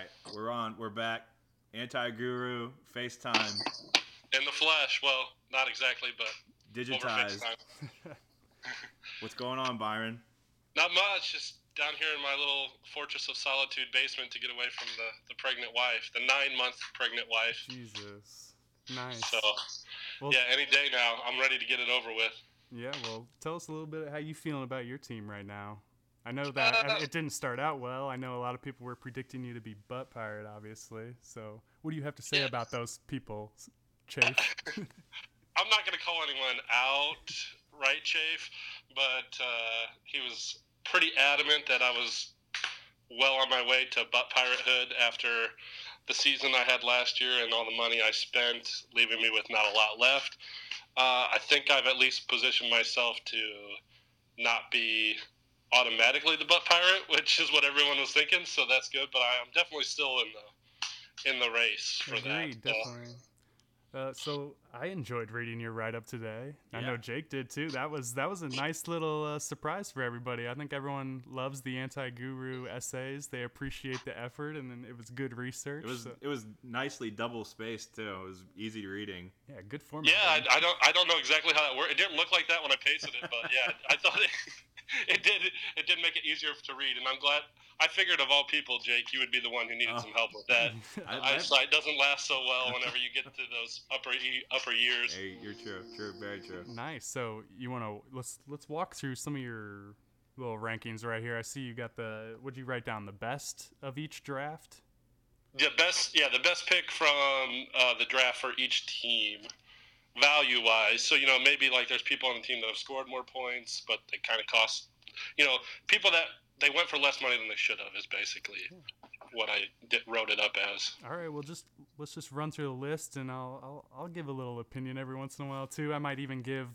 right, we're on. We're back. Anti Guru, FaceTime, In the flesh. Well, not exactly, but over digitized. FaceTime. What's going on, Byron? Not much. Just down here in my little fortress of solitude basement to get away from the, the pregnant wife, the nine month pregnant wife. Jesus. Nice. So, Well- yeah, any day now. I'm ready to get it over with. Yeah, well, tell us a little bit how you feeling about your team right now. I know that Uh, it didn't start out well. I know a lot of people were predicting you to be butt pirate, obviously. So, what do you have to say Yeah. about those people, Chafe? I'm not going to call anyone out, right, Chafe? But uh, he was pretty adamant that I was well on my way to butt piratehood after the season I had last year and all the money I spent, leaving me with not a lot left. Uh, I think I've at least positioned myself to not be automatically the butt pirate, which is what everyone was thinking. So that's good. But I am definitely still in the in the race for Agreed, that. Uh, definitely. Uh, so I enjoyed reading your write up today. I know Jake did too. That was that was a nice little uh, surprise for everybody. I think everyone loves the anti guru essays. They appreciate the effort, and then it was good research. It was so- it was nicely double spaced too. It was easy reading. yeah, good format. Yeah. I, I don't I don't know exactly how that worked. It didn't look like that when I pasted it, but yeah, I thought it, it did it did make it easier to read, and I'm glad. I figured of all people, Jake, you would be the one who needed Oh. some help with that. I- I- Eyesight doesn't last so well whenever you get to those upper e- upper years. Hey, you're true, true, very true. Nice. So you want to let's let's walk through some of your little rankings right here. I see you got the. Would you write down the best of each draft? The best, yeah, the best pick from uh, the draft for each team, value wise. So you know, maybe like there's people on the team that have scored more points, but they kind of cost, you know, people that they went for less money than they should have is basically what I did, wrote it up as. All right. Well, just let's just run through the list, and I'll I'll, I'll give a little opinion every once in a while too. I might even give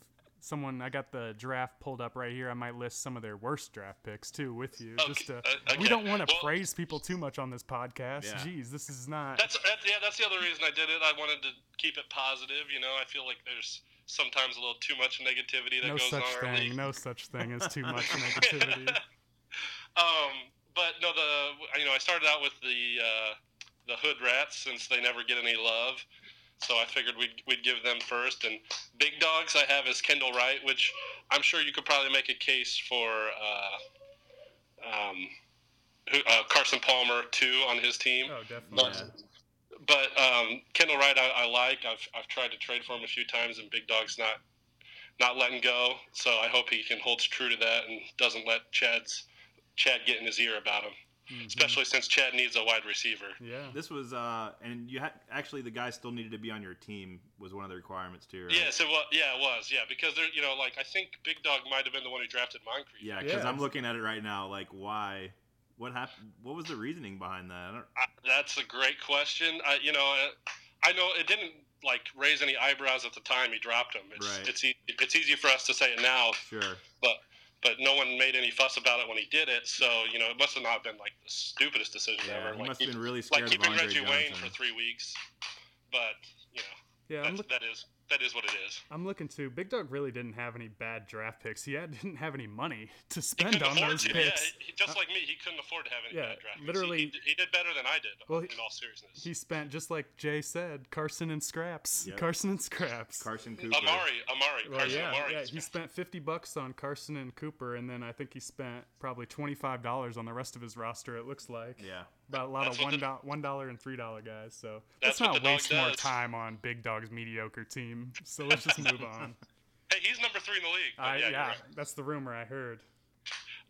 someone. I got the draft pulled up right here. I might list some of their worst draft picks too with you. Okay, Just to, uh, we don't want to Well- praise people too much on this podcast. Yeah. Jeez, this is not. That's that, yeah, that's the other reason I did it. I wanted to keep it positive. You know, I feel like there's sometimes a little too much negativity that no goes such on. early. thing. No such thing as too much negativity. um, but no, the you know I started out with the uh, the hood rats since they never get any love, so I figured we'd we'd give them first. And big dogs I have is Kendall Wright, which I'm sure you could probably make a case for. Uh, um, who, uh, Carson Palmer too on his team. Oh, definitely. Yeah. But um, Kendall Wright, I, I like. I've, I've tried to trade for him a few times, and Big Dog's not not letting go. So I hope he can hold true to that and doesn't let Chad's Chad get in his ear about him, Mhm. especially since Chad needs a wide receiver. Yeah. This was uh, and you had actually the guy still needed to be on your team was one of the requirements too, right? Yes, it was. Yeah, it was. Yeah, because there, you know, like I think Big Dog might have been the one who drafted Moncrief. Yeah, because Yeah. I'm looking at it right now. Like, why? What happened? What was the reasoning behind that? I don't, I, that's a great question. I, you know, uh, I know it didn't like raise any eyebrows at the time he dropped him. It's Right. it's e- it's easy for us to say it now, sure. but no one made any fuss about it when he did it. So you know, it must have not been like the stupidest decision Yeah, ever. he like, must have been really scared like of keeping Andre Reggie Wayne for three weeks. But you know, Yeah. I'm, that's, look, that is that is what it is. I'm looking too. Big Dog really didn't have any bad draft picks. He had, didn't have any money to spend on afford those to. picks. Yeah, he, just uh, like me, he couldn't afford to have any Yeah, bad draft picks. literally- he, he, he did better than I did. Well, he- in all seriousness, He spent just like Jay said, Carson and scraps. Yep. Carson and scraps. Carson Cooper. Amari, Amari, Well, Carson yeah, Amari. yeah. He spent fifty bucks on Carson and Cooper, and then I think he spent probably twenty five dollars on the rest of his roster. It looks like Yeah. About a lot That's of one one dollar and three dollar guys. So let's not waste more time on Big Dog's mediocre team. So let's just move on. Hey, he's number three in the league. But I, yeah, yeah, right. that's the rumor I heard.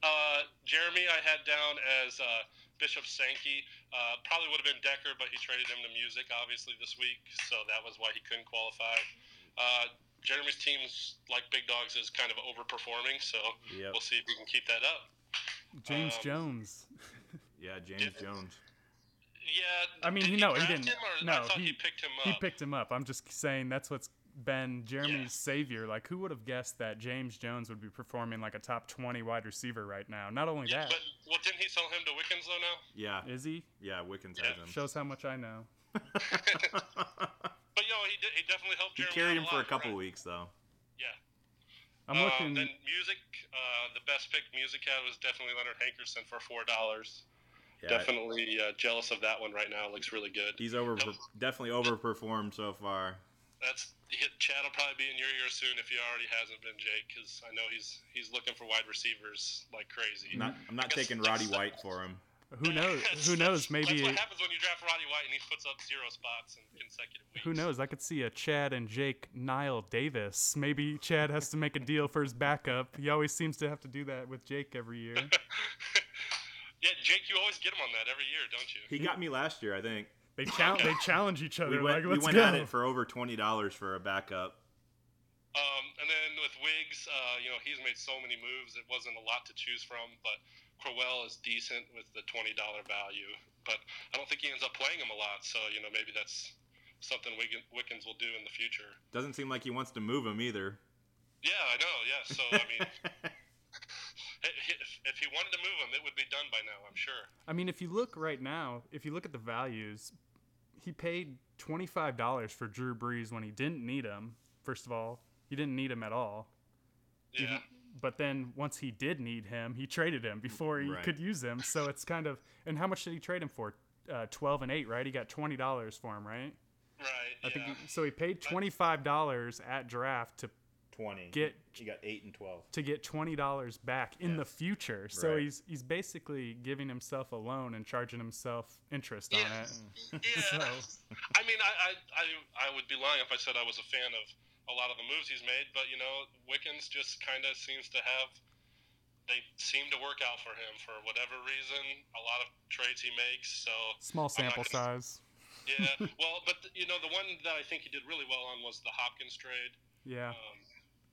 Uh, Jeremy, I had down as uh, Bishop Sankey. Uh, probably would have been Decker, but he traded him to music, obviously, this week. So that was why he couldn't qualify. Uh, Jeremy's team's, like Big Dogs, is kind of overperforming. So Yep. we'll see if we can keep that up. James Um, Jones. Yeah, James Jones. Yeah. I mean, did he- no, he didn't. Him No, I he, he- picked him up. He picked him up. I'm just saying that's what's been Jeremy's savior. Like, who would have guessed that James Jones would be performing like a top 20 wide receiver right now? Not only Yeah, that, but well, didn't he sell him to Wickens though? Now. Yeah. is he? Yeah, Wickens Yeah. has him. Shows how much I know. But yo, he did. He definitely helped Jeremy. he Jeremy. carried out him for a couple right? weeks though. Yeah. I'm Uh, looking. Then music, uh, the best pick music had was definitely Leonard Hankerson for four dollars. Yeah, Definitely uh, jealous of that one right now. Looks really good. He's over, definitely overperformed so far. That's Chad will probably be in your ear soon if he already hasn't been, Jake, because I know he's he's looking for wide receivers like crazy. I'm not, I'm not taking Roddy White for him. Who knows? Who knows? Maybe that's what happens when you draft Roddy White and he puts up zero spots in consecutive weeks. Who knows? I could see a Chad and Jake Knile Davis. Maybe Chad has to make a deal for his backup. He always seems to have to do that with Jake every year. yeah, Jake, you always get him on that every year, don't you? He got me last year, I think. They challenge. They challenge each other. We went, like, we went at it for over twenty dollars for a backup. Um, and then with Wiggs, uh, you know, he's made so many moves. It wasn't a lot to choose from, but Crowell is decent with the twenty dollar value. But I don't think he ends up playing him a lot. So you know, maybe that's something Wiggins, Wickens will do in the future. Doesn't seem like he wants to move him either. Yeah, I know. Yeah. So I mean, if, if he wanted to move him, it would be done by now. I'm sure. I mean, if you look right now, if you look at the values, he paid twenty five dollars for Drew Brees when he didn't need him. First of all, he didn't need him at all. Yeah. But then once he did need him, he traded him before he Right. could use him. So it's kind of. And how much did he trade him for? Uh, Twelve and eight, right? He got twenty dollars for him, right? Right. I yeah. think he, so. He paid twenty five dollars at draft to Twenty. Get- He got eight and twelve. to get twenty dollars back in Yeah. the future. So Right. he's he's basically giving himself a loan and charging himself interest Yeah. on it. Yeah. So- I mean, I, I, I, I would be lying if I said I was a fan of a lot of the moves he's made, but you know, Wickens just kind of seems to have. They seem to work out for him for whatever reason. A lot of trades he makes, so Small sample gonna- size. yeah. well, but you know, the one that I think he did really well on was the Hopkins trade, Yeah. um, yeah,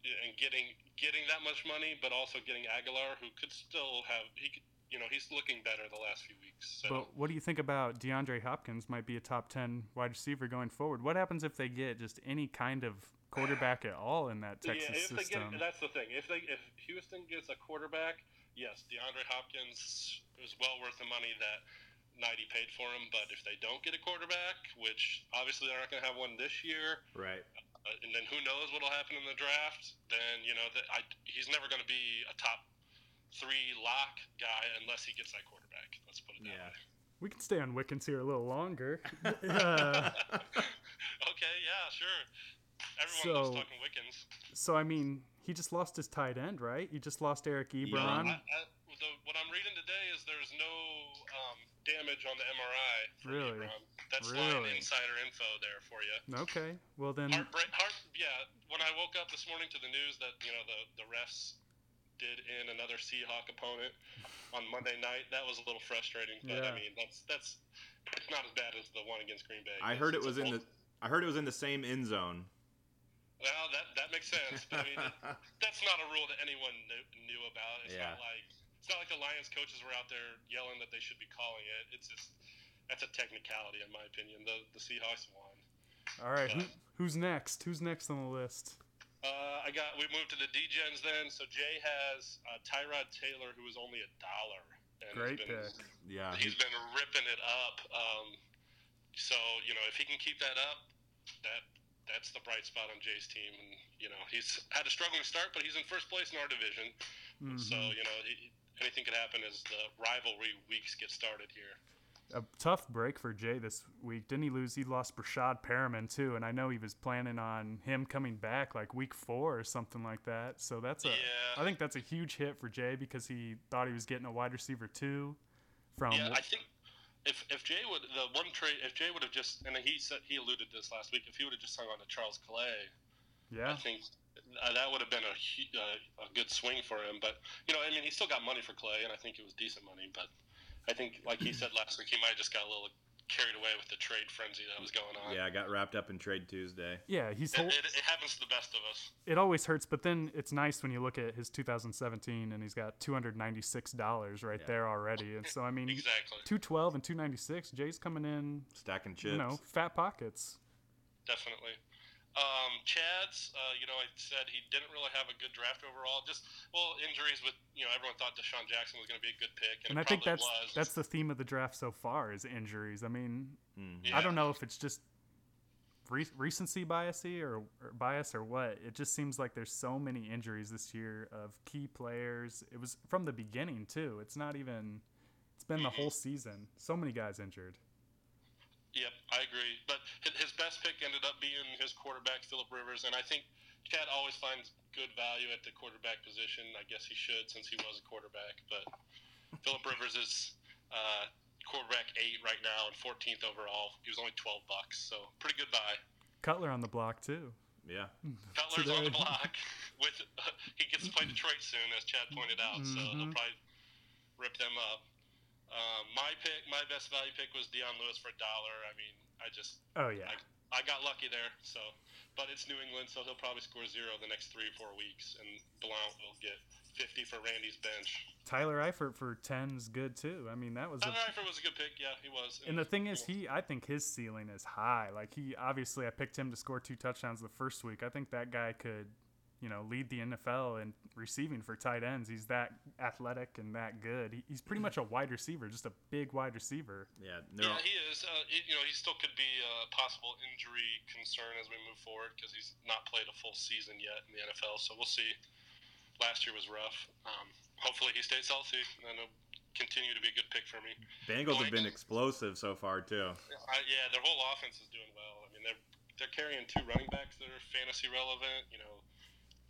and getting getting that much money, but also getting Agholor, who could still have he, could, you know, he's looking better the last few weeks. So. But what do you think about DeAndre Hopkins might be a top 10 wide receiver going forward? What happens if they get just any kind of quarterback at all in that Texas yeah, if they system? get, that's the thing. If they if Houston gets a quarterback, yes, DeAndre Hopkins is well worth the money that Nighty paid for him. But if they don't get a quarterback, which obviously they're not going to have one this year, Right. Uh, and then who knows what'll happen in the draft? Then you know that I, he's never going to be a top three lock guy unless he gets that quarterback. Let's put it that Yeah. way. we can stay on Wickens here a little longer. uh, okay, yeah, sure. Everyone So- loves talking Wickens. so, I mean, he just lost his tight end, right? He just lost Eric Ebron. I, I, the, what I'm reading today is there's no um, damage on the MRI. For Really? Ebron. That's line Really? insider info there for you. Okay. Well, then, Heartbreak, heart, yeah. When I woke up this morning to the news that you know the the refs did in another Seahawk opponent on Monday night, that was a little frustrating. But Yeah. I mean, that's that's it's not as bad as the one against Green Bay. I heard it it's a was in the. I heard it was in the same end zone. Well, that that makes sense. But I mean, it, that's not a rule that anyone knew, knew about. It's Yeah. not like it's not like the Lions coaches were out there yelling that they should be calling it. It's just that's a technicality, in my opinion. The the Seahawks won. all right. Who, uh, who's next? Who's next on the list? Uh, I got we moved to the D-gens then. So Jay has uh, Tyrod Taylor, who is only a dollar. and Great been, pick. Yeah. He's been ripping it up. Um, so you know, if he can keep that up, that that's the bright spot on Jay's team. And you know, he's had a struggling start, but he's in first place in our division. So Mhm. you know, he, anything could happen as the rivalry weeks get started here. A tough break for Jay this week. Didn't he lose? He lost Breshad Perriman too, and I know he was planning on him coming back like week four or something like that. So that's a, I Yeah. think that's a huge hit for Jay because he thought he was getting a wide receiver too. from. Yeah, I think if if Jay would the one trade if Jay would have just and he said he alluded to this last week if he would have just hung on to Charles Clay, yeah, I think uh, that would have been a uh, a good swing for him. But you know, I mean, he still got money for Clay, and I think it was decent money. But I think, like he said last week, he might have just got a little carried away with the trade frenzy that was going on. Yeah, I got wrapped up in Trade Tuesday. yeah, he's. It, it, it happens to the best of us. it always hurts, but then it's nice when you look at his 2017 and he's got 296 dollars right Yeah. there already. And so I mean, Exactly. 212 and 296. Jay's coming in, Stacking chips. you know, fat pockets. Definitely. Um, Chad's, uh, you know, I said he didn't really have a good draft overall. Just well, injuries with you know everyone thought DeSean Jackson was going to be a good pick, and, And I think that's was. that's the theme of the draft so far is injuries. I mean, Mhm. Yeah. I don't know if it's just re- recency biasy or, or bias or what. It just seems like there's so many injuries this year of key players. It was from the beginning too. It's not even It's been the whole season. So many guys injured. Yep, I agree. But his best pick ended up being his quarterback, Philip Rivers, and I think Chad always finds good value at the quarterback position. I guess he should since he was a quarterback. But Philip Rivers is uh, quarterback eight right now and 14th overall. He was only 12 bucks, so pretty good buy. Cutler on the block too. Yeah. Cutler's on the block. With he gets to play Detroit soon, as Chad pointed out, so he'll Mhm. probably rip them up. Um, my pick, my best value pick was Dion Lewis for a dollar. I mean, I just Oh yeah. I got lucky there. So, but it's New England, so he'll probably score zero the next three or four weeks, and Blount will get 50 for Randy's bench. Tyler Eifert for ten is good too. I mean, that was a Tyler Eifert was a good pick. Yeah, he was. And the thing is, he I think his ceiling is high. Like he obviously, I picked him to score two touchdowns the first week. I think that guy could, you know, lead the NFL in receiving for tight ends. He's that athletic and that good. He, he's pretty much a wide receiver, just a big wide receiver. Yeah. They're Yeah, he is. Uh, he, you know, he still could be a possible injury concern as we move forward because he's not played a full season yet in the NFL. So we'll see. Last year was rough. Um, hopefully he stays healthy, and it'll continue to be a good pick for me. Bengals have been explosive so far too. I, yeah, their whole offense is doing well. I mean, they're they're carrying two running backs that are fantasy relevant. You know,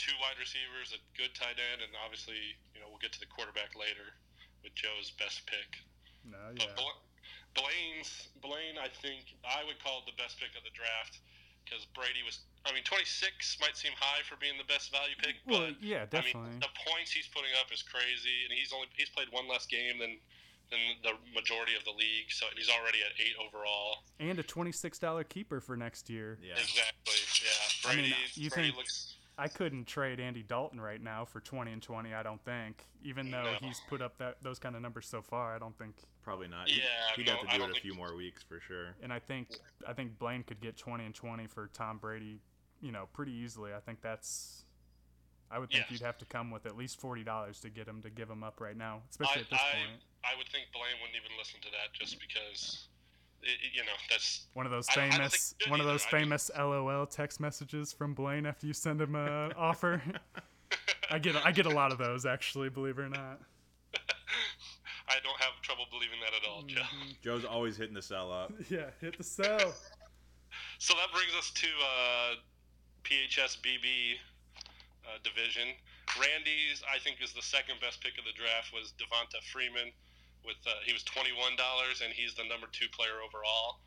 two wide receivers, a good tight end, and obviously, you know, we'll get to the quarterback later with Joe's best pick. No, But yeah. Bla- Blaine's Blaine, I think I would call it the best pick of the draft because Brady was. I mean, 26 might seem high for being the best value pick, Well, but yeah, I mean, the points he's putting up is crazy, and he's only he's played one less game than than the majority of the league, so he's already at eight overall. and a twenty-six dollar keeper for next year. Yeah. Exactly. Yeah. I mean, you Brady think- looks. I couldn't trade Andy Dalton right now for twenty and twenty. I don't think, even mm, though No. he's put up that those kind of numbers so far. I don't think Probably not. Yeah, He'd, he'd no, have to do it a few more weeks for sure. And I think I think Blaine could get 20 and 20 for Tom Brady, you know, pretty easily. I think that's I would think Yeah. you'd have to come with at least forty dollars to get him to give him up right now, especially I, at this I, point. I would think Blaine wouldn't even listen to that just because, it, it- you know, that's One of those I don't- I don't famous think he one of those I famous LOL text messages from Blaine after you send him an offer. I get I get a lot of those actually, believe it or not. I don't have trouble believing that at all, Joe. Mm-hmm. Joe's always hitting the sell up. Yeah, hit the sell. So that brings us to uh, PHSBB uh, division. Randy's, I think, is the second best pick of the draft was Devonta Freeman. With uh, he was twenty one dollars, and he's the number two player overall.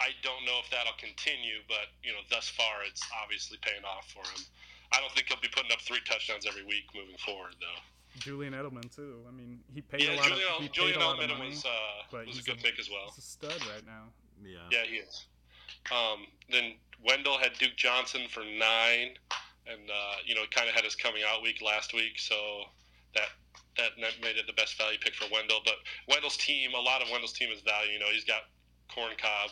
I don't know if that'll continue, but you know, thus far, it's obviously paying off for him. I don't think he'll be putting up three touchdowns every week moving forward, though. Julian Edelman too. I mean, he paid Yeah, a lot Julian, of he paid Julian a lot of Edelman money, was, uh, was a he's good pick as well. He's a stud right now. Yeah. Yeah, he is. Um, then Wendell had Duke Johnson for nine, and uh, you know, kind of had his coming out week last week, so that that made it the best value pick for Wendell. But Wendell's team, a lot of Wendell's team is value. You know, he's got corn cob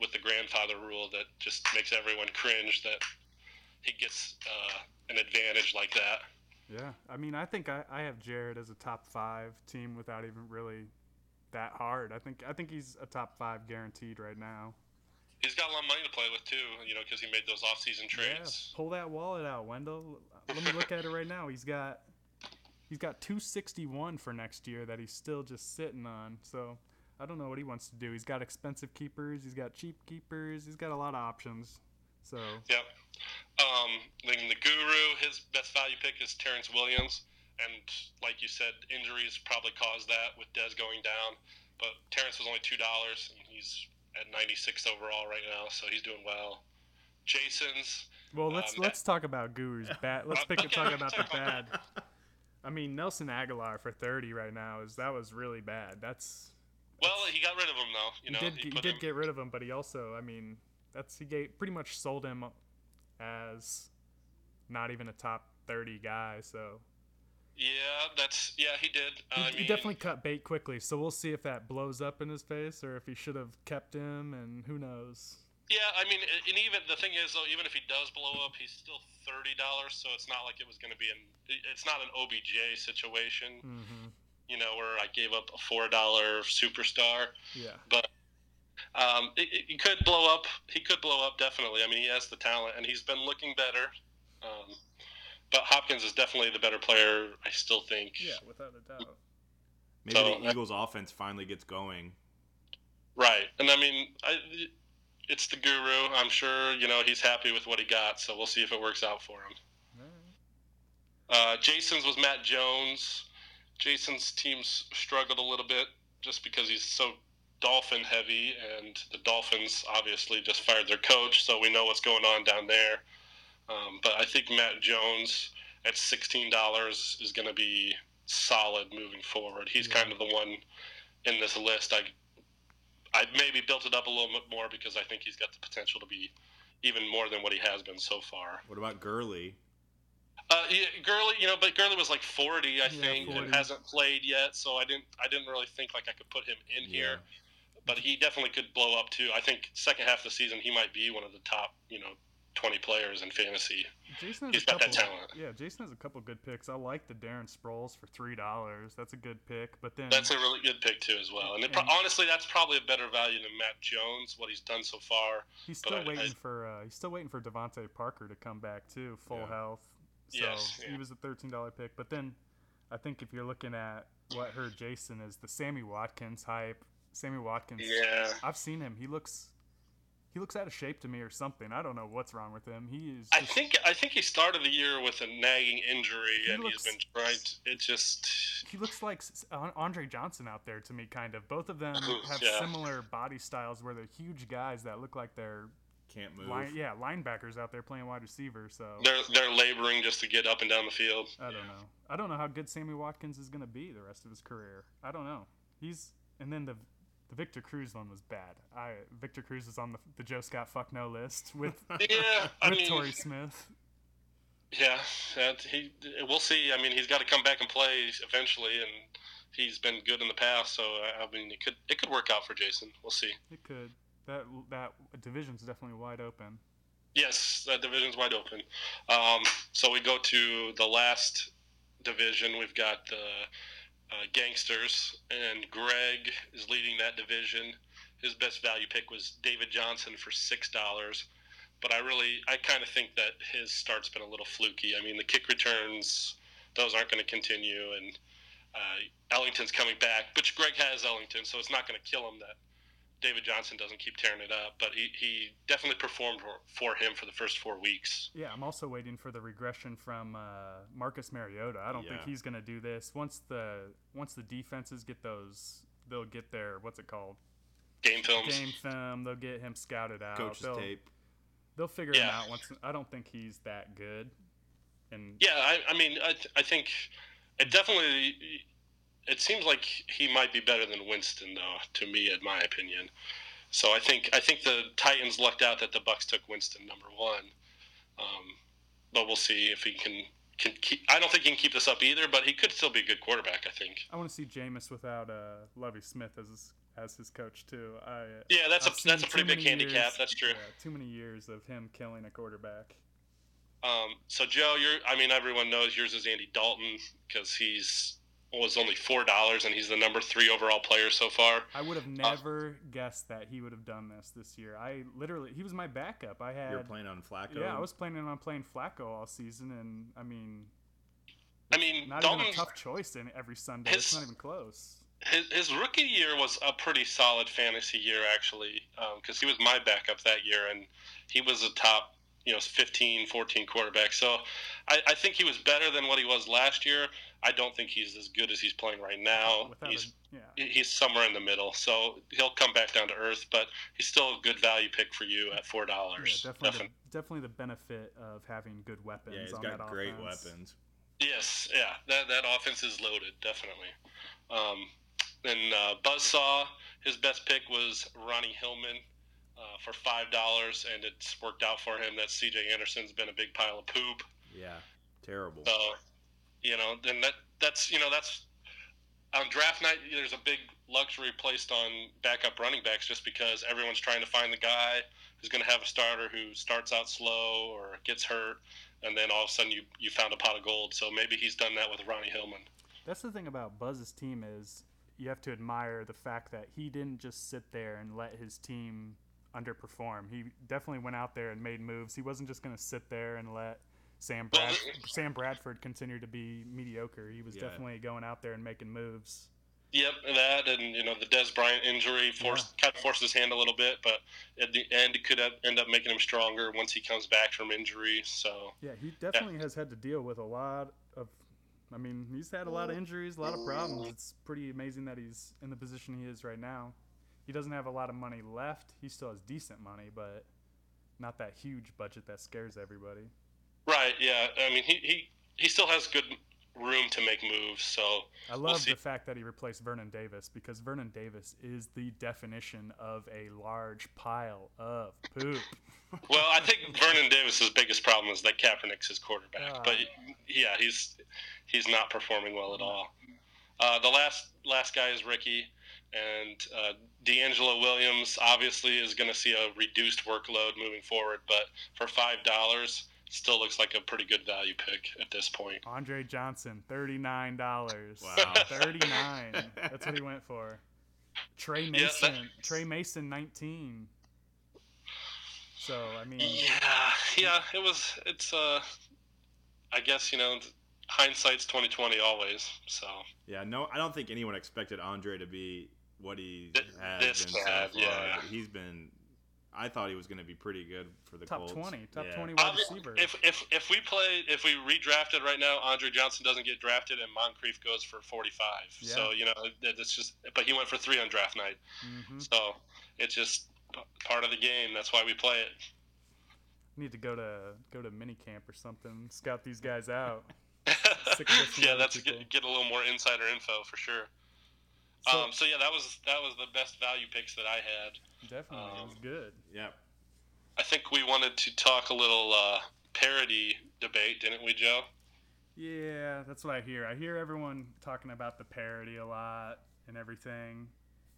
with the grandfather rule that just makes everyone cringe that he gets uh, an advantage like that. Yeah, I mean, I think I, I have Jared as a top five team without even really that hard. I think I think he's a top five guaranteed right now. He's got a lot of money to play with too, you know, because he made those off-season trades. Yeah, pull that wallet out, Wendell. Let me look at it right now. He's got he's got 261 for next year that he's still just sitting on. So I don't know what he wants to do. He's got expensive keepers. He's got cheap keepers. He's got a lot of options. So Yep. Um, then the guru, his best value pick is Terrance Williams, and like you said, injuries probably caused that with Dez going down. But Terrence was only two dollars, and he's at 96 overall right now, so he's doing well. Jason's, well, let's Um, let's talk about Guru's bad. Let's pick Okay, talk about the bad. I mean, Nelson Agholor for 30 right now is that was really bad. That's well, he got rid of him though. You know, he did he, put did him- get rid of him, but he also, I mean, that's he gave, pretty much sold him as not even a top 30 guy. So Yeah, that's yeah, he did. he, I he mean, definitely cut bait quickly. So we'll see if that blows up in his face or if he should have kept him, and who knows. Yeah, I mean, and even the thing is, though, even if he does blow up, he's still thirty dollars. So it's not like it was going to be an. It's not an OBJ situation. hmm you know, where I gave up a four dollar superstar. Yeah. But um, it, it, he could blow up. He could blow up definitely. I mean, he has the talent, and he's been looking better. Um, but Hopkins is definitely the better player. I still think. Yeah, without a doubt. Maybe So, the Eagles' offense finally gets going. Right, and I mean, I, it's the guru. I'm sure you know he's happy with what he got, so we'll see if it works out for him. Uh, Jason's was Matt Jones. Jason's teams struggled a little bit just because he's so Dolphin heavy, and the Dolphins obviously just fired their coach, so we know what's going on down there. Um, but I think Matt Jones at sixteen dollars is going to be solid moving forward. He's Yeah. kind of the one in this list. I I maybe built it up a little bit more because I think he's got the potential to be even more than what he has been so far. What about Gurley? Uh, yeah, Gurley, you know, but Gurley was like 40, I Yeah, think, 40. and hasn't played yet, so I didn't, I didn't really think like I could put him in here. But he definitely could blow up too. I think second half of the season he might be one of the top, you know, 20 players in fantasy. Jason has He's a got couple. that talent. Yeah, Jason has a couple good picks. I like the Darren Sproles for three dollars. That's a good pick. But then That's a really good pick too, as well. And it, pro- honestly, that's probably a better value than Matt Jones. What he's done so far. he's but still I- I- waiting for uh, he's still waiting for DeVante Parker to come back too, full Yeah. health. So Yes, he was a thirteen dollar pick. But then I think if you're looking at what hurt Jason is the Sammy Watkins hype. Sammy Watkins. Yeah. I've seen him. He looks he looks out of shape to me or something. I don't know what's wrong with him. He is. I think I think he started the year with a nagging injury, He and looks- he's been trying. To, it just he looks like Andre Johnson out there to me, kind of. Both of them have Yeah. similar body styles where they're huge guys that look like they're Can't move. line, yeah linebackers out there playing wide receiver. So they're they're laboring just to get up and down the field. I don't know. I don't know how good Sammy Watkins is going to be the rest of his career. I don't know. He's and then the the Victor Cruz one was bad. I Victor Cruz is on the the Joe Scott fuck no list with Yeah, I with mean, Torrey Smith. yeah, he. We'll see. I mean, he's got to come back and play eventually, and he's been good in the past. So I I mean, it could it could work out for Jason. We'll see. It could. That that division's definitely wide open. Yes, that division's wide open. Um, so we go to the last division. We've got the uh, Gangsters, and Greg is leading that division. His best value pick was David Johnson for six dollars. But I really, I kind of think that his start's been a little fluky. I mean, the kick returns, those aren't going to continue, and uh, Ellington's coming back. But Greg has Ellington, so it's not going to kill him that David Johnson doesn't keep tearing it up. But he, he definitely performed for, for him for the first four weeks. Yeah, I'm also waiting for the regression from uh, Marcus Mariota. I don't think he's going to do this. Once the once the defenses get those, they'll get their what's it called Game films. game film. They'll get him scouted out. Coach's they'll, tape. They'll figure him out once. I don't think he's that good. And Yeah, I, I mean, I, th- I think it definitely. It seems like he might be better than Winston, though. To me, in my opinion. So I think I think the Titans lucked out that the Bucks took Winston number one. Um, but we'll see if he can can keep. I don't think he can keep this up either, but he could still be a good quarterback. I think. I want to see Jameis without uh, Lovie Smith as his, as his coach too. I Yeah, that's I've a that's a pretty big handicap. years- That's true. Yeah, too many years of him killing a quarterback. Um, so Joe, you're I mean everyone knows yours is Andy Dalton because he's was only four dollars and he's the number three overall player so far. I would have uh, never guessed that he would have done this this year. I literally, he was my backup. I had, You're playing on Flacco. yeah, I was planning on playing Flacco all season, and I mean, I mean, not even a tough choice in every Sunday. his- it's not even close. his, his rookie year was a pretty solid fantasy year actually um, because he was my backup that year and he was a top you know 15 14 quarterback so I, I think he was better than what he was last year i don't think he's as good as he's playing right now Without he's a, yeah, he's somewhere in the middle so he'll come back down to earth but he's still a good value pick for you at four yeah, dollars definitely, the, definitely the benefit of having good weapons. Yeah, he's on got that great offense. weapons. Yes, yeah, that that offense is loaded, definitely. Um, and uh, Buzzsaw, his best pick was Ronnie Hillman uh, for five dollars, and it's worked out for him. That C.J. Anderson's been a big pile of poop. Yeah, terrible. So, you know, then that that's you know that's on draft night. There's a big luxury placed on backup running backs just because everyone's trying to find the guy who's going to have a starter who starts out slow or gets hurt, and then all of a sudden you you found a pot of gold. So maybe he's done that with Ronnie Hillman. That's the thing about Buzz's team is you have to admire the fact that he didn't just sit there and let his team underperform. He definitely went out there and made moves. He wasn't just going to sit there and let Sam Brad- Sam Bradford continue to be mediocre. He was Yeah. definitely going out there and making moves. Yep, that and you know the Dez Bryant injury forced kind of forced his hand a little bit, but at the end it could have, end up making him stronger once he comes back from injury. So Yeah, he definitely has had to deal with a lot of. I mean, he's had a lot of mm. injuries, a lot of problems. It's pretty amazing that he's in the position he is right now. He doesn't have a lot of money left. He still has decent money, but not that huge budget that scares everybody. right, yeah, I mean he he, he still has good room to make moves. So I We'll love see. the fact that he replaced Vernon Davis because Vernon Davis is the definition of a large pile of poop. well, I think Vernon Davis's biggest problem is that Kaepernick's his quarterback, Ah. but yeah, he's he's not performing well at all. Uh, the last last guy is Ricky, and uh, DeAngelo Williams obviously is going to see a reduced workload moving forward, but for five dollars, still looks like a pretty good value pick at this point. Andre Johnson, thirty-nine dollars. Wow. thirty-nine. That's what he went for. Tre Yeah, Mason, that- Tre Mason, nineteen. So I mean, Yeah, yeah, it was. It's uh, I guess you know, hindsight's twenty twenty always. So Yeah, no, I don't think anyone expected Andre to be what he Th- has this been bad, so far. yeah. He's been. I thought he was going to be pretty good for the top Colts. twenty, top Yeah. twenty wide Obvi- receiver. if if if we play if we redrafted right now, Andre Johnson doesn't get drafted, and Moncrief goes for forty five. So you know, it- it's just. But he went for three on draft night. hmm So it's just part of the game. That's why we play it. Need to go to go to mini camp or something. Scout these guys out. Sick of listening to yeah, that's get, get a little more insider info for sure. So, um, so yeah, that was that was the best value picks that I had. definitely, it was um, good. Yeah. I think we wanted to talk a little uh, parity debate, didn't we, Joe? Yeah, that's what I hear. I hear everyone talking about the parity a lot and everything.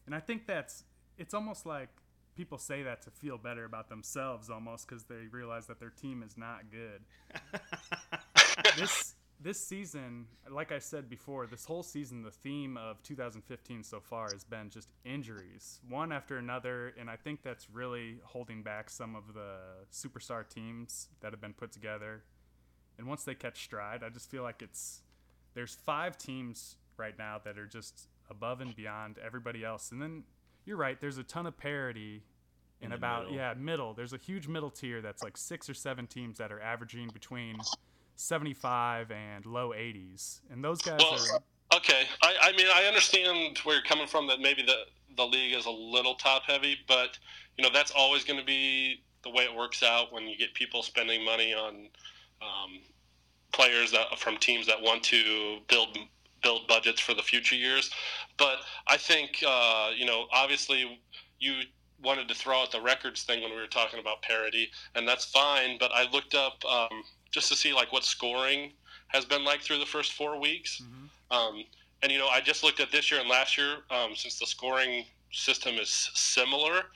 And I think that's it's almost like people say that to feel better about themselves almost cuz they realize that their team is not good. this this season, like I said before, this whole season the theme of 2015 so far has been just injuries, one after another, and I think that's really holding back some of the superstar teams that have been put together. And once they catch stride, I just feel like it's there's five teams right now that are just above and beyond everybody else. And then you're right, there's a ton of parity in, In about middle. yeah, middle. There's a huge middle tier that's like six or seven teams that are averaging between 75 and low 80s. And those guys Well, are Okay, I, I mean I understand where you're coming from. That maybe the the league is a little top heavy, but you know that's always going to be the way it works out when you get people spending money on um, players that from teams that want to build build budgets for the future years. But I think uh, you know obviously you wanted to throw out the records thing when we were talking about parity, and that's fine. But I looked up um, just to see like what scoring has been like through the first four weeks. Mhm. Um, and you know, I just looked at this year and last year, um, since the scoring system is similar,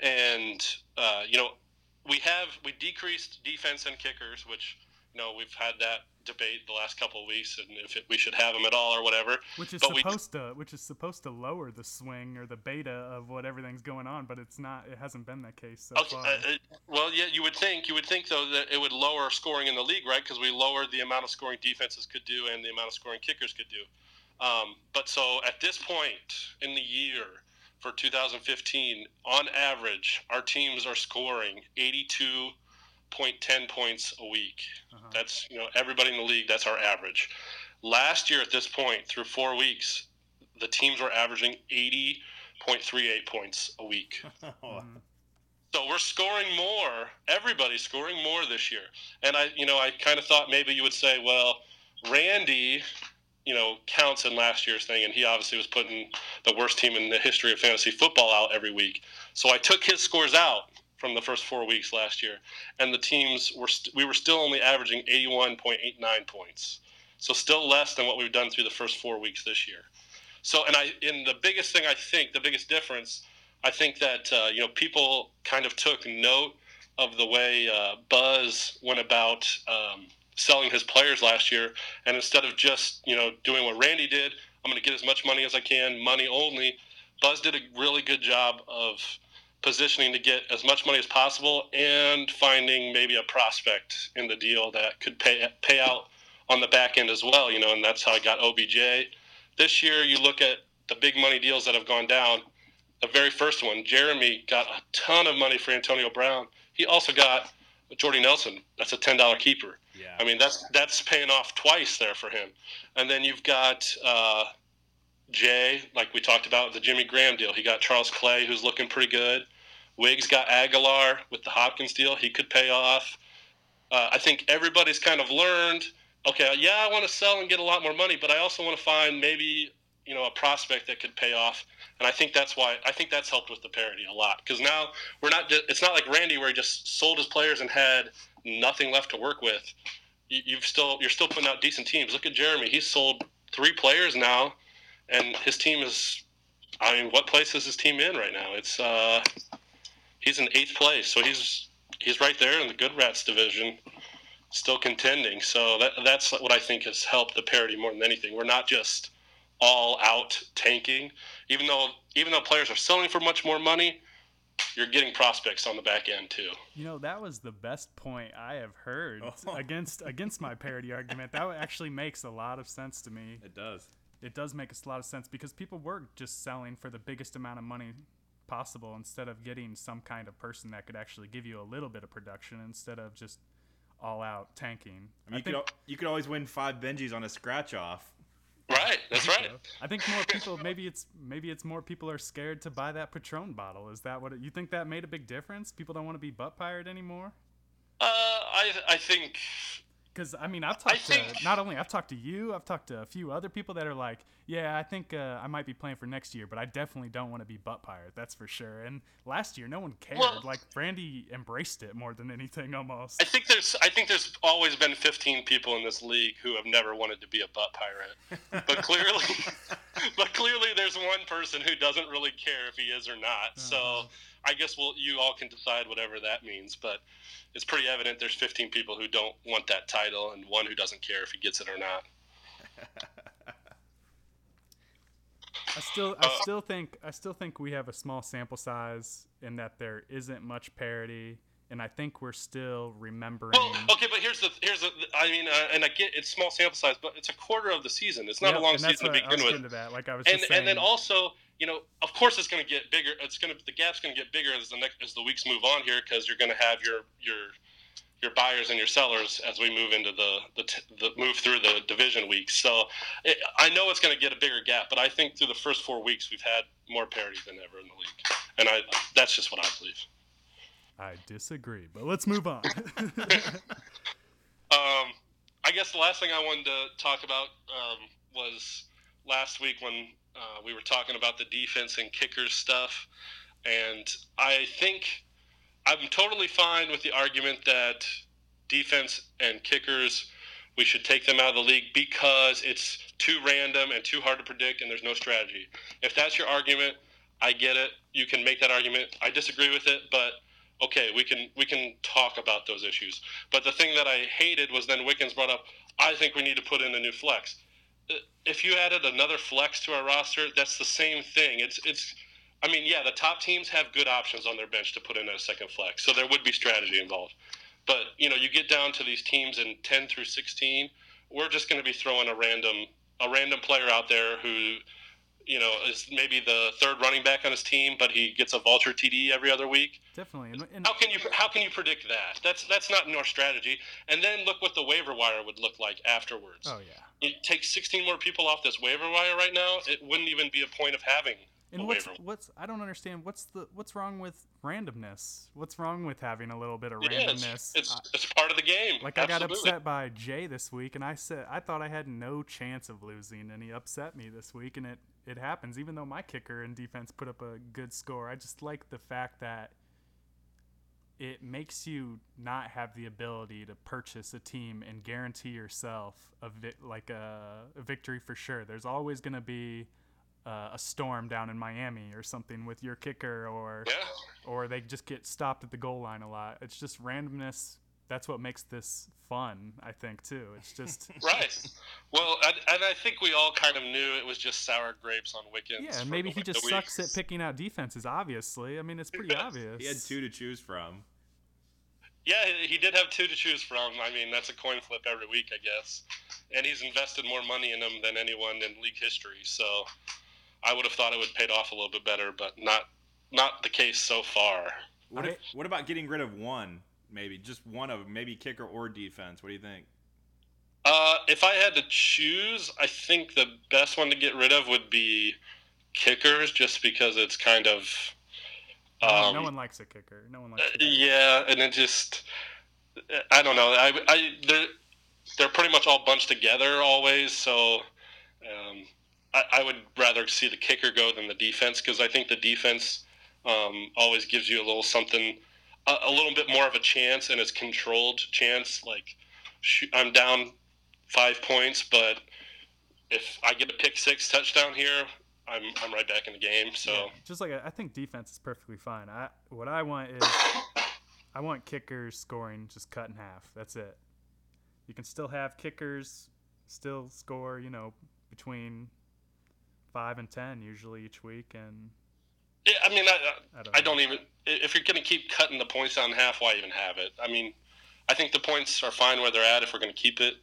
and uh, you know, we have we decreased defense and kickers, which you know we've had that debate the last couple of weeks, and if it, we should have them at all or whatever. which is but we- supposed to which is supposed to lower the swing or the beta of what everything's going on, but it's not it hasn't been that case so Okay, far. uh, uh, well, yeah, you would think you would think though that it would lower scoring in the league, right? Because we lowered the amount of scoring defenses could do and the amount of scoring kickers could do. Um, but so at this point in the year for 2015, on average, our teams are scoring 82.10 points a week. Uh-huh. That's you know everybody in the league. That's our average. Last year at this point, through four weeks, the teams were averaging 80.38 points a week. Mhm. So we're scoring more. Everybody's scoring more this year. And I, you know, I kind of thought maybe you would say, well, Randy, you know, counts in last year's thing, and he obviously was putting the worst team in the history of fantasy football out every week. So I took his scores out from the first four weeks last year, and the teams were st- we were still only averaging 81.89 points. So still less than what we've done through the first four weeks this year. So, and I, in the biggest thing I think, the biggest difference I think that uh, you know people kind of took note of the way uh, Buzz went about um, selling his players last year, and instead of just you know doing what Randy did, I'm going to get as much money as I can, money only. Buzz did a really good job of positioning to get as much money as possible and finding maybe a prospect in the deal that could pay pay out on the back end as well. You know, and that's how I got OBJ. This year, you look at the big money deals that have gone down, the very first one, Jeremy got a ton of money for Antonio Brown. He also got Jordy Nelson. That's a ten dollar keeper. Yeah. I mean, that's that's paying off twice there for him. And then you've got uh, Jay, like we talked about the Jimmy Graham deal. He got Charles Clay, who's looking pretty good. Wiggs got Agholor with the Hopkins deal. He could pay off. Uh, I think everybody's kind of learned. Okay, yeah, I want to sell and get a lot more money, but I also want to find maybe you know a prospect that could pay off. And I think that's why I think that's helped with the parity a lot because now we're not. Just, it's not like Randy where he just sold his players and had nothing left to work with. You, you've still you're still putting out decent teams. Look at Jeremy. He's sold three players now, and his team is. I mean, what place is his team in right now? It's uh, he's in eighth place, so he's he's right there in the good rats division, still contending. So that that's what I think has helped the parity more than anything. We're not just all out tanking, even though even though players are selling for much more money. You're getting prospects on the back end too. You know that was the best point I have heard Oh. against against my parity argument. That actually makes a lot of sense to me. It does. It does make a lot of sense because people were just selling for the biggest amount of money possible instead of getting some kind of person that could actually give you a little bit of production instead of just all out tanking. I mean, you, could, you could always win five Benjis on a scratch off. Right, that's right. I think more people maybe it's maybe it's more people are scared to buy that Patron bottle. Is that what it, you think that made a big difference? People don't want to be butt pirate anymore. Uh, I I think Because I mean, I've talked think- to not only I've talked to you, I've talked to a few other people that are like, yeah, I think uh, I might be playing for next year, but I definitely don't want to be butt pirate. That's for sure. And last year, no one cared. Well- like Brandy embraced it more than anything, almost. I think there's I think there's always been 15 people in this league who have never wanted to be a butt pirate, but clearly, but clearly there's one person who doesn't really care if he is or not. So Uh-huh. I guess we'll you all can decide whatever that means, but it's pretty evident there's 15 people who don't want that title and one who doesn't care if he gets it or not. I still, I still think, I still think we have a small sample size in that there isn't much parity, and I think we're still remembering. Well, okay, but here's the here's the I mean, uh, and I get it's small sample size, but it's a quarter of the season. It's not Yep, a long season to what I was begin with. Like I was and just saying. and then also you know of course it's going to get bigger it's going to the gap's going to get bigger as the next as the weeks move on here because you're going to have your your your buyers and your sellers as we move into the the, the move through the division weeks. So it, i know it's going to get a bigger gap but i think through the first four weeks we've had more parity than ever in the league. And i that's just what i believe. I disagree, but let's move on. Um, I guess the last thing I wanted to talk about um, was last week when uh, we were talking about the defense and kickers stuff, and I think I'm totally fine with the argument that defense and kickers we should take them out of the league because it's too random and too hard to predict and there's no strategy. If that's your argument, I get it. You can make that argument. I disagree with it, but okay, we can we can talk about those issues. But the thing that I hated was then Wickens brought up. I think we need to put in a new flex. If you added another flex to our roster, that's the same thing. It's it's. I mean, yeah, the top teams have good options on their bench to put in a second flex, so there would be strategy involved. But you know, you get down to these teams in ten through sixteen, we're just going to be throwing a random a random player out there who you know is maybe the third running back on his team, but he gets a vulture TD every other week. Definitely. And, and How can you how can you predict that? That's that's not in our strategy. And then look what the waiver wire would look like afterwards. oh yeah. You take 16 more people off this waiver wire right now. It wouldn't even be a point of having And a what's waiver. what's I don't understand what's the what's wrong with randomness? What's wrong with having a little bit of It is. randomness? It's I- it's part of the game. like I got upset by Jay this week, and I said I thought I had no chance of losing, and he upset me this week, and it it happens. Even though my kicker and defense put up a good score, I just like the fact that it makes you not have the ability to purchase a team and guarantee yourself a vi- like a, a victory for sure. There's always going to be uh, a storm down in Miami or something with your kicker, or Yeah. or they just get stopped at the goal line a lot. It's just randomness. That's what makes this fun, I think, too. It's just Right. Well, and, and I think we all kind of knew it was just sour grapes on Wickens. yeah. and Maybe he just sucks week. at picking out defenses. Obviously, I mean, it's pretty obvious. He had two to choose from. Yeah, he- he did have two to choose from. I mean, that's a coin flip every week, I guess. And he's invested more money in them than anyone in league history. So I would have thought it would paid off a little bit better, but not not the case so far. What, if, what about getting rid of one? Maybe just one of 'em, maybe kicker or defense. What do you think? Uh, if I had to choose, I think the best one to get rid of would be kickers, just because it's kind of. No, Um, no one likes a kicker. No one likes. Uh, yeah, and it just I don't know. I, I they're they're pretty much all bunched together always. So um, I, I would rather see the kicker go than the defense because I think the defense um, always gives you a little something, a, a little bit more of a chance, and it's controlled chance. Like shoot, I'm down five points, but if I get a pick six touchdown here, I'm I'm right back in the game. So. Yeah, just like I I think defense is perfectly fine. I what I want is I want kickers scoring just cut in half. That's it. You can still have kickers still score, you know, between five and ten usually each week, and Yeah, I mean, I, I don't. I don't even. If you're going to keep cutting the points down in half, why even have it? I mean, I think the points are fine where they're at if we're going to keep it.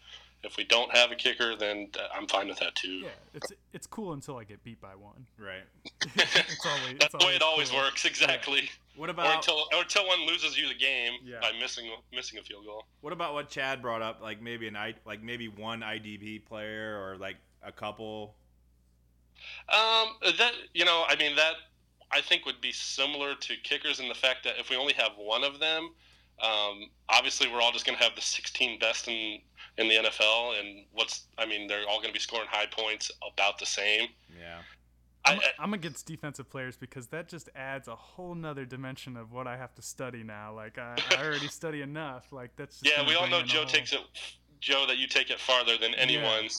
If we don't have a kicker, then I'm fine with that too. Yeah, it's it's cool until I get beat by one. Right. it's always That's the way it always cool. works, exactly. What Or about until or until one loses you the game Yeah. by missing missing a field goal. what about what Chad brought up? Like maybe an I like maybe one IDP player or like a couple. Um, that you know, I mean that I think would be similar to kickers in the fact that if we only have one of them, um, obviously we're all just going to have the 16 best in in the NFL, and what's I mean they're all going to be scoring high points about the same. Yeah. I, I'm, I, I'm against defensive players because that just adds a whole nother dimension of what I have to study now. Like I, I already study enough. Like that's just yeah, we all know Joe whole- takes it. Joe, that you take it farther than anyone.